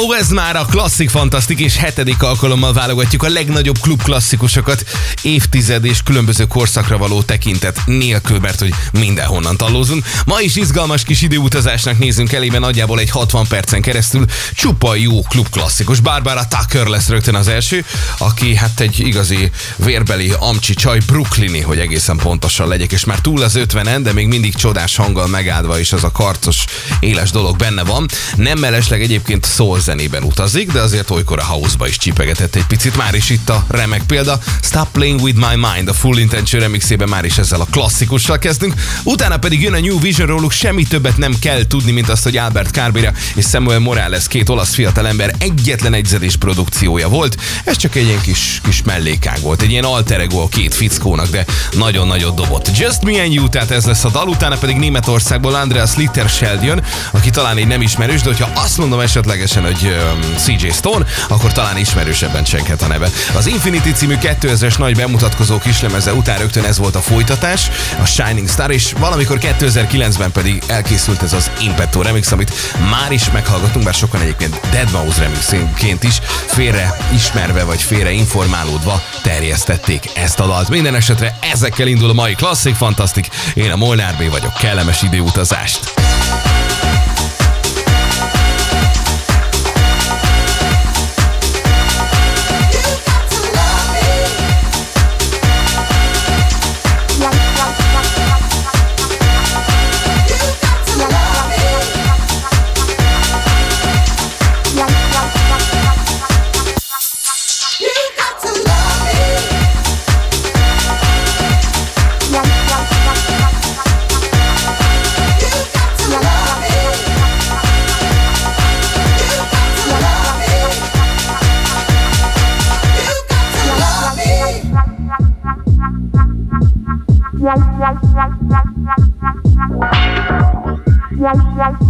Wow, ez már a klasszik fantasztik, és hetedik alkalommal válogatjuk a legnagyobb klub klasszikusokat évtized és különböző korszakra való tekintet nélkül, mert hogy mindenhonnan tallózunk. Ma is izgalmas kis időutazásnak nézünk elébe nagyjából egy 60 percen keresztül csupa jó klub klasszikus. Barbara Tucker lesz rögtön az első, aki hát egy igazi vérbeli amcsi csaj, Brooklyni, hogy egészen pontosan legyek, és már túl az 50-en, de még mindig csodás hanggal megáldva, és az a karcos, éles dolog benne van. Nem mellesleg egyébként soul zenében utazik, de azért olykor a house-ba is csipegetett egy picit. Már is itt a remek példa. Stop Playing With My Mind, a Full Intention remixében már is ezzel a klasszikussal kezdünk. Utána pedig jön a New Vision róluk, semmi többet nem kell tudni, mint azt, hogy Albert Carbira és Samuel Morales, két olasz fiatalember egyetlen egy zedés produkciója volt. Ez csak egy ilyen kis, kis mellékág volt, egy ilyen alter ego a két fickónak, de nagyon nagyot dobott. Just Me and You, tehát ez lesz a dal, utána pedig Németországból Andreas Litterscheld jön, aki talán egy nem ismerős, de hogyha azt mondom esetlegesen, hogy um, CJ Stone, akkor talán ismerősebben csenket a neve. Az Infinity című 2000-es nagy bemutatkozó kislemeze után rögtön ez volt a folytatás, a Shining Star, és valamikor 2009-ben pedig elkészült ez az Impetto remix, amit már is meghallgatunk, bár sokan egyébként Dead Mouse remixként is félre ismerve vagy félre informálódva terjesztették ezt a dalt. Minden esetre ezekkel indul a mai klasszik fantasztik. Én a Molnár B vagyok, kellemes időutazást!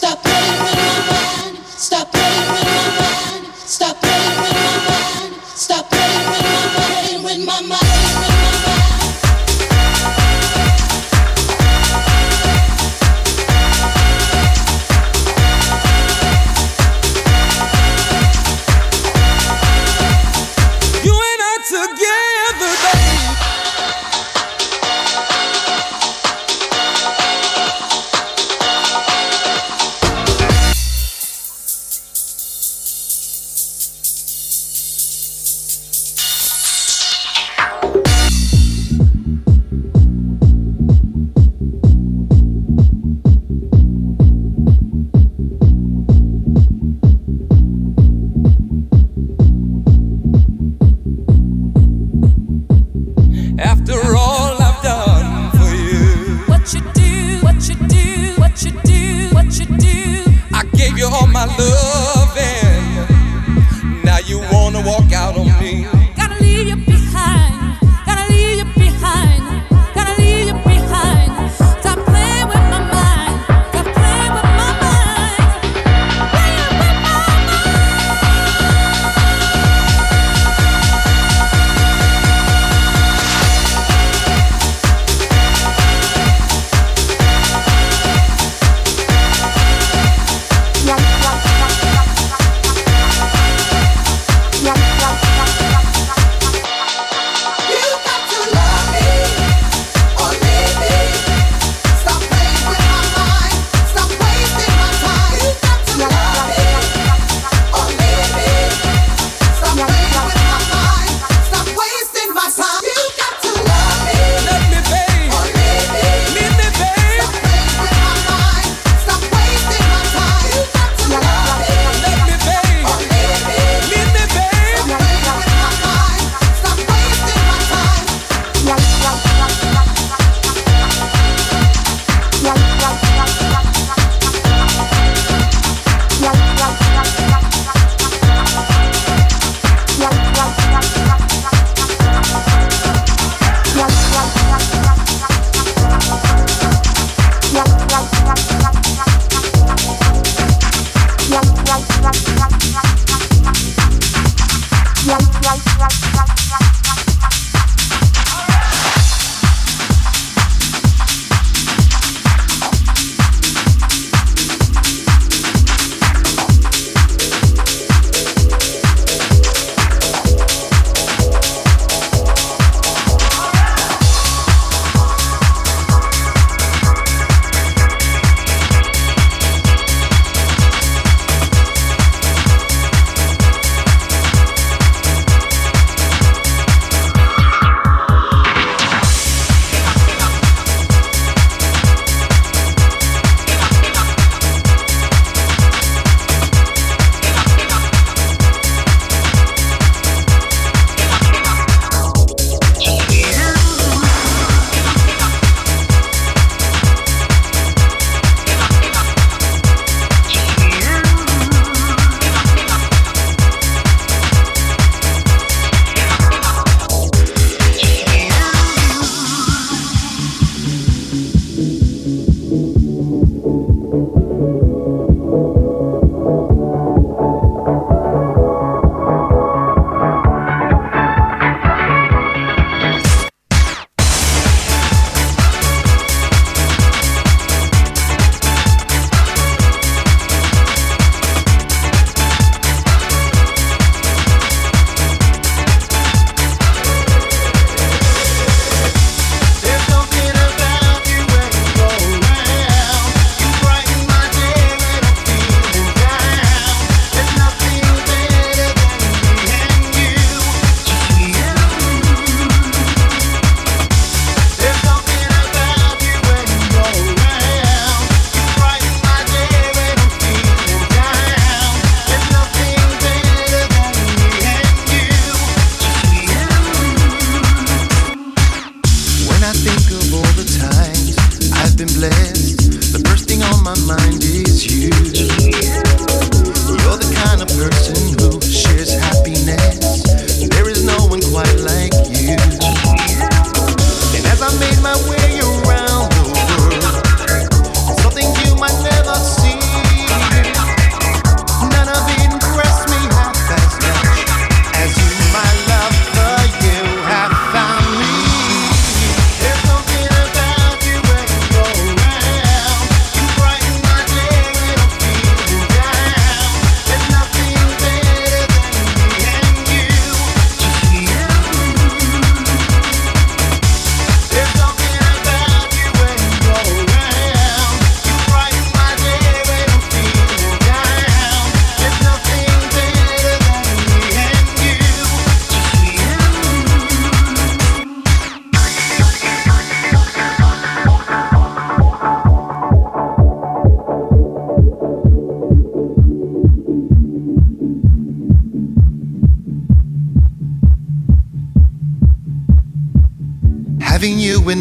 stop.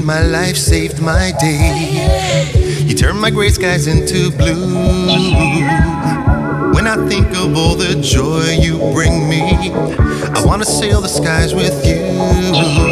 My life, saved my day. You turn my gray skies into blue. When I think of all the joy you bring me, I wanna sail the skies with you.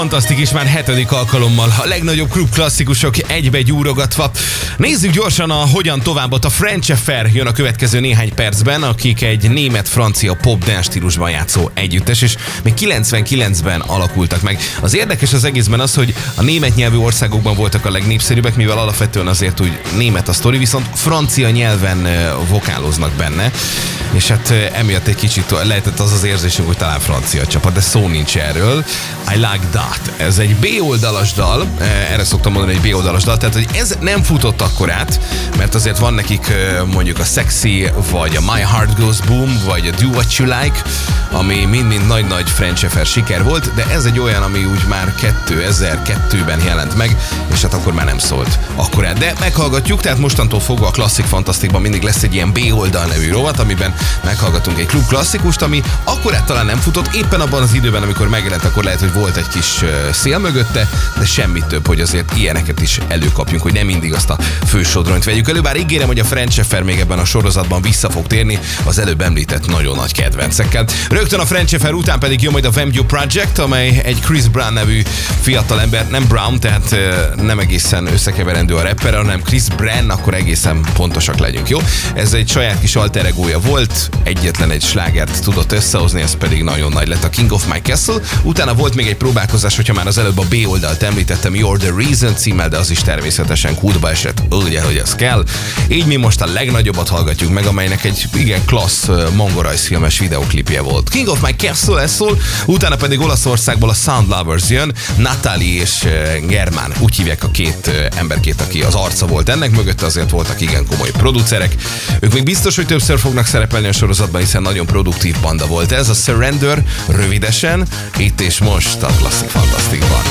Fantasztikus már hetedik alkalommal. A legnagyobb klub klasszikusok egybe gyúrogatva. Nézzük gyorsan a hogyan továbbot. A French Affair jön a következő néhány percben, akik egy német-francia pop dance stílusban játszó együttes, és még 99-ben alakultak meg. Az érdekes az egészben az, hogy a német nyelvű országokban voltak a legnépszerűbbek, mivel alapvetően azért úgy német a sztori, viszont francia nyelven vokáloznak benne, és hát emiatt egy kicsit lehetett az az érzésünk, hogy talán francia csapat, de szó nincs erről. I Like That. Ez egy B-oldalas dal, eh, erre szoktam mondani, egy B-oldalas dal, tehát hogy ez nem futott akkor át, mert azért van nekik eh, mondjuk a Sexy, vagy a My Heart Goes Boom, vagy a Do What You Like, ami mind-mind nagy-nagy French siker volt, de ez egy olyan, ami úgy már 2002-ben jelent meg, és hát akkor már nem szólt akkor át. De meghallgatjuk, tehát mostantól fogva a Classic Fantasticban mindig lesz egy ilyen B-oldal nevű rovat, amiben meghallgatunk egy klub klasszikust, ami akkor talán nem futott, éppen abban az időben, amikor megjelent, akkor lehet, hogy volt egy kis szél mögötte, de semmi több, hogy azért ilyeneket is előkapjunk, hogy nem mindig azt a fősodronyt vegyük elő. Bár ígérem, hogy a French Affair még ebben a sorozatban vissza fog térni az előbb említett nagyon nagy kedvencekkel. Rögtön a French Affair után pedig jön majd a Vemview Project, amely egy Chris Brown nevű fiatal ember, nem Brown, tehát nem egészen összekeverendő a rapper, hanem Chris Brown, akkor egészen pontosak legyünk, jó? Ez egy saját kis alter egója volt, egyetlen egy slágert tudott összehozni, ez pedig nagyon nagy lett a King of My Castle. Utána volt még egy próbálkozás, hogyha már az előbb a B oldalt említettem, You're the Reason címmel, de az is természetesen kútba esett, ugye, hogy az kell. Így mi most a legnagyobbat hallgatjuk meg, amelynek egy igen klassz mongorajzfilmes videoklipje volt. King of My Castle ez szól, utána pedig Olaszországból a Sound Lovers jön, Natalie és Germán, úgy hívják a két emberkét, aki az arca volt ennek, mögötte azért voltak igen komoly producerek. Ők még biztos, hogy többször fognak szerepelni a sorozatban, hiszen nagyon produktív banda volt ez. A Surrender rövidesen, itt és most a Klasszik Fantasztikban.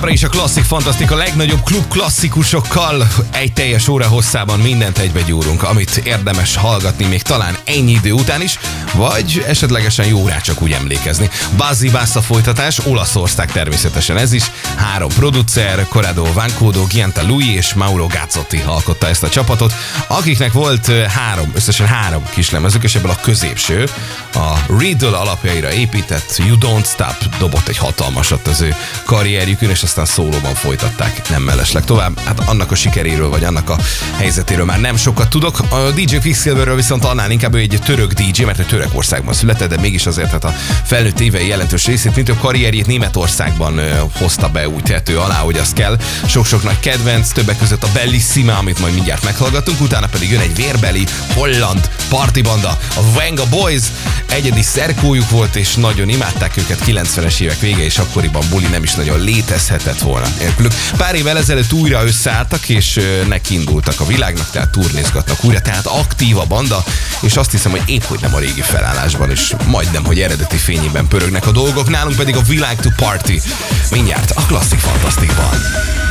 Továbbra is a klasszik fantasztika legnagyobb klub klasszikusokkal egy teljes óra hosszában mindent egybe gyúrunk, amit érdemes hallgatni még talán ennyi idő után is, vagy esetlegesen jó rá csak úgy emlékezni. Buzzy Bass a folytatás, Olaszország természetesen ez is, három producer, Corrado Vancódo, Gianta Lui és Mauro Gazzotti alkotta ezt a csapatot, akiknek volt három, összesen három kislemezük, és ebből a középső, a Riddle alapjaira épített You Don't Stop dobott egy hatalmasat az ő karrierjükön, és aztán szólóban folytatták, nem mellesleg tovább. Hát annak a sikeréről, vagy annak a helyzetéről már nem sokat tudok. A DJ Quicksilverről viszont annál inkább egy török DJ, mert egy Törökországban született, de mégis azért hát a felnőtt évei jelentős részét, mint a karrierjét Németországban hozta be úgy tehető alá, hogy az kell. Sok-sok nagy kedvenc, többek között a Bellissima, amit majd mindjárt meghallgatunk, utána pedig jön egy vérbeli holland partibanda, a Venga Boys, egyedi szerkójuk volt, és nagyon imádták őket 90-es évek vége, és akkoriban buli nem is nagyon létezhetett volna nélkülük. Pár évvel ezelőtt újra összeálltak, és ö, nekindultak a világnak, tehát turnézgatnak újra, tehát aktív a banda, és azt hiszem, hogy épp hogy nem a régi felállásban, és majdnem, hogy eredeti fényében pörögnek a dolgok, nálunk pedig a világ to party. Mindjárt a klasszik fantasztikban.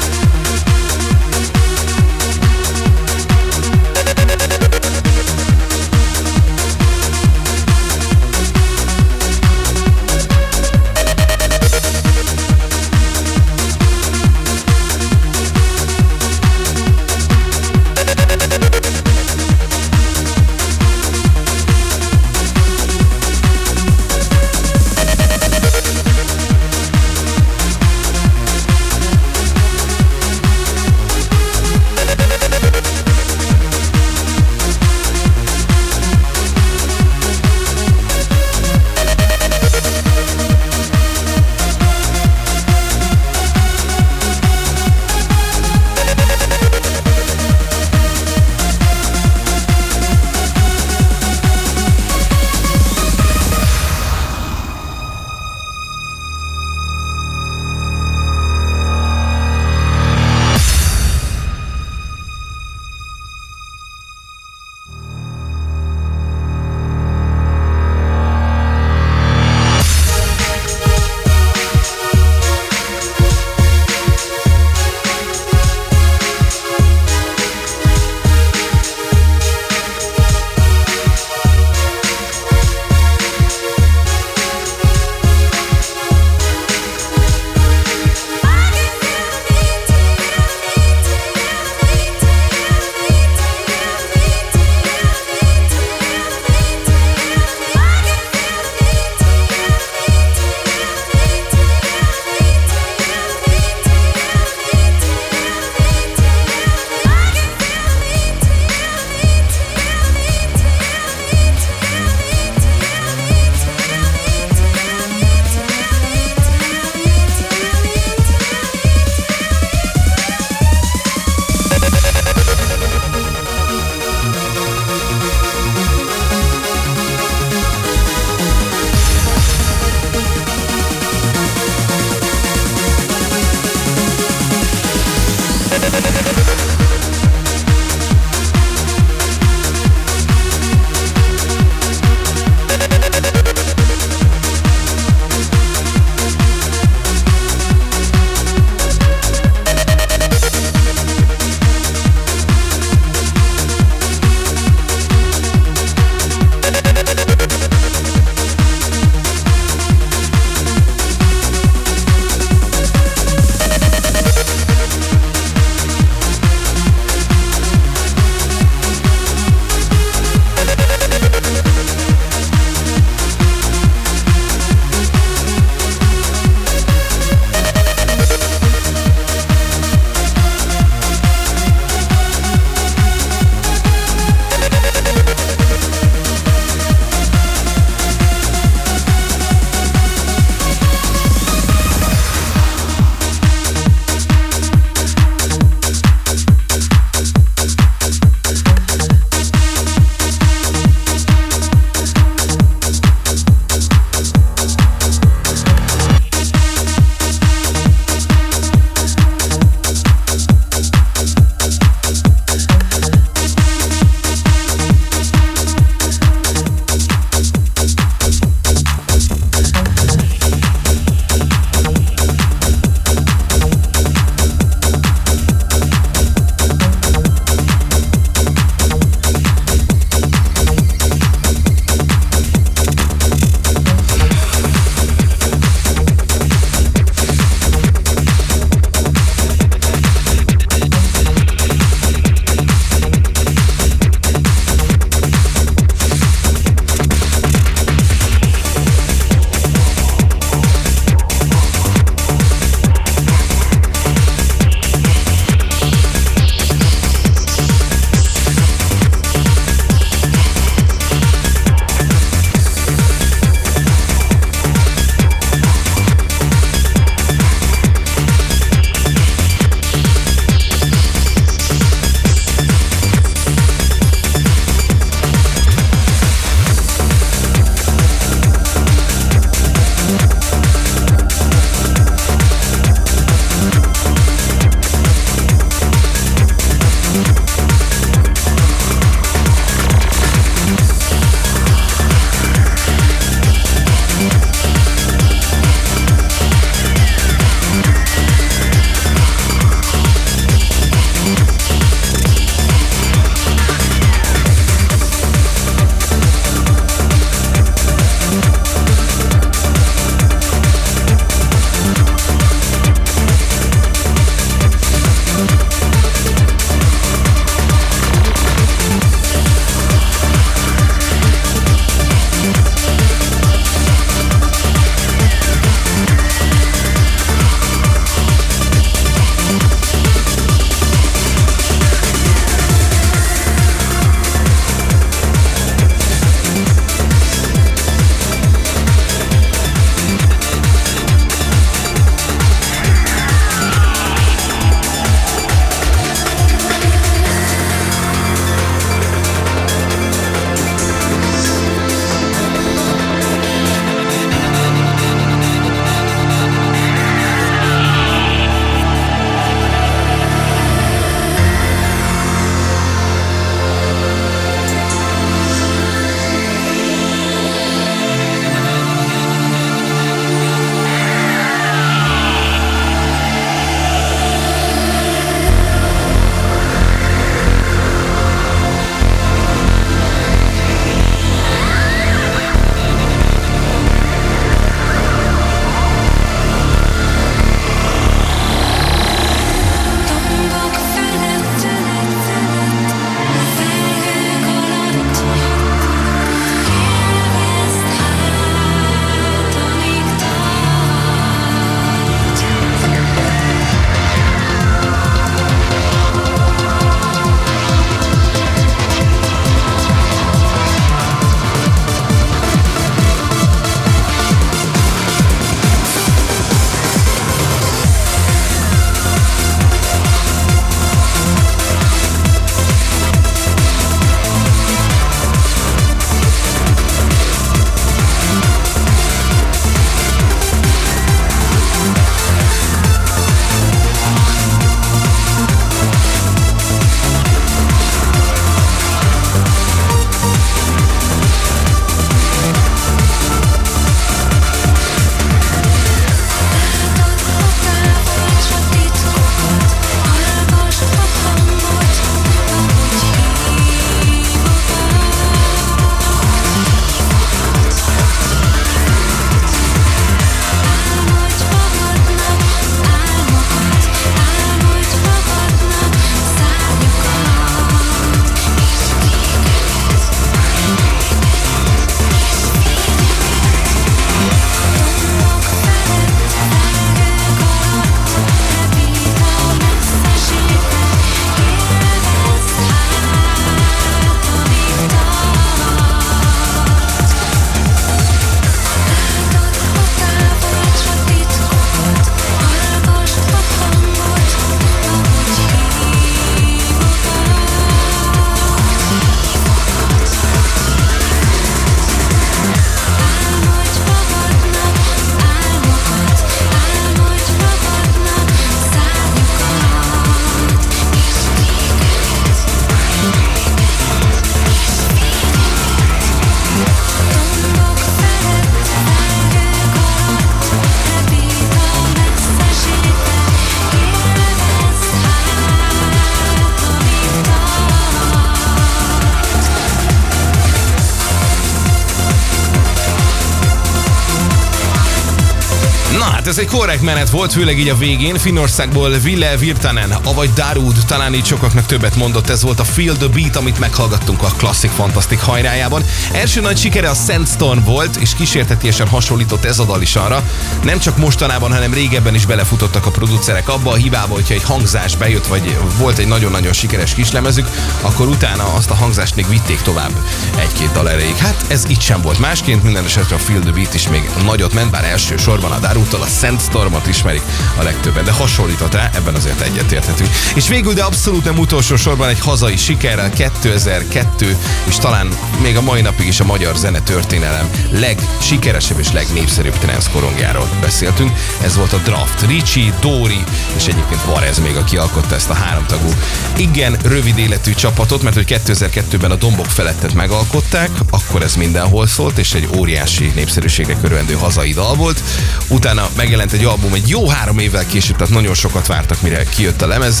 Hát ez egy korrekt menet volt, főleg így a végén. Finnországból Ville Virtanen, avagy Darud, talán így sokaknak többet mondott, ez volt a Feel the Beat, amit meghallgattunk a klasszik fantasztik hajrájában. Első nagy sikere a Sandstorm volt, és kísértetésen hasonlított ez a dal is arra. Nem csak mostanában, hanem régebben is belefutottak a producerek abba a hibába, hogyha egy hangzás bejött, vagy volt egy nagyon-nagyon sikeres kislemezük, akkor utána azt a hangzást még vitték tovább egy-két dal erejéig. Hát ez itt sem volt másként, minden esetre a Feel the Beat is még nagyot ment, bár elsősorban a Darútól a Sandstormot ismerik a legtöbben, de hasonlított rá, ebben azért egyetérthetünk. És végül, de abszolút nem utolsó sorban egy hazai sikerrel 2002, és talán még a mai napig is a magyar zene történelem legsikeresebb és legnépszerűbb trance korongjáról beszéltünk. Ez volt a Draft. Ricsi, Dóri és egyébként Varez még, aki alkotta ezt a háromtagú igen rövid életű csapatot, mert hogy 2002-ben a Dombok felettet megalkották, akkor ez mindenhol szólt, és egy óriási népszerűségre körülendő hazai dal volt. Utána megjelent egy album egy jó három évvel később, tehát nagyon sokat vártak, mire kijött a lemez,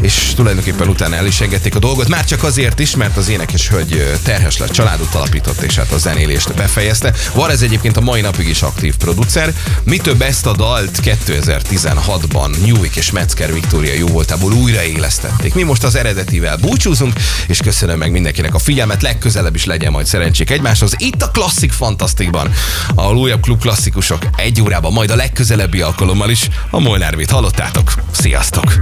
és tulajdonképpen utána el is engedték a dolgot, már csak azért is, mert az énekes hölgy terhes lett, családot alapított, és hát a zenélést befejezte. Var ez egyébként a mai napig is aktív producer. Mi több ezt a dalt 2016-ban Newwick és Metzger Victoria jó voltából újraélesztették. Mi most az eredetivel búcsúzunk, és köszönöm meg mindenkinek a figyelmet, legközelebb is legyen majd szerencsék egymáshoz. Itt a Klasszik Fantasztikban, a újabb klub klasszikusok egy órában, majd a legközelebbi alkalommal is a Molnár hallottátok. Sziasztok!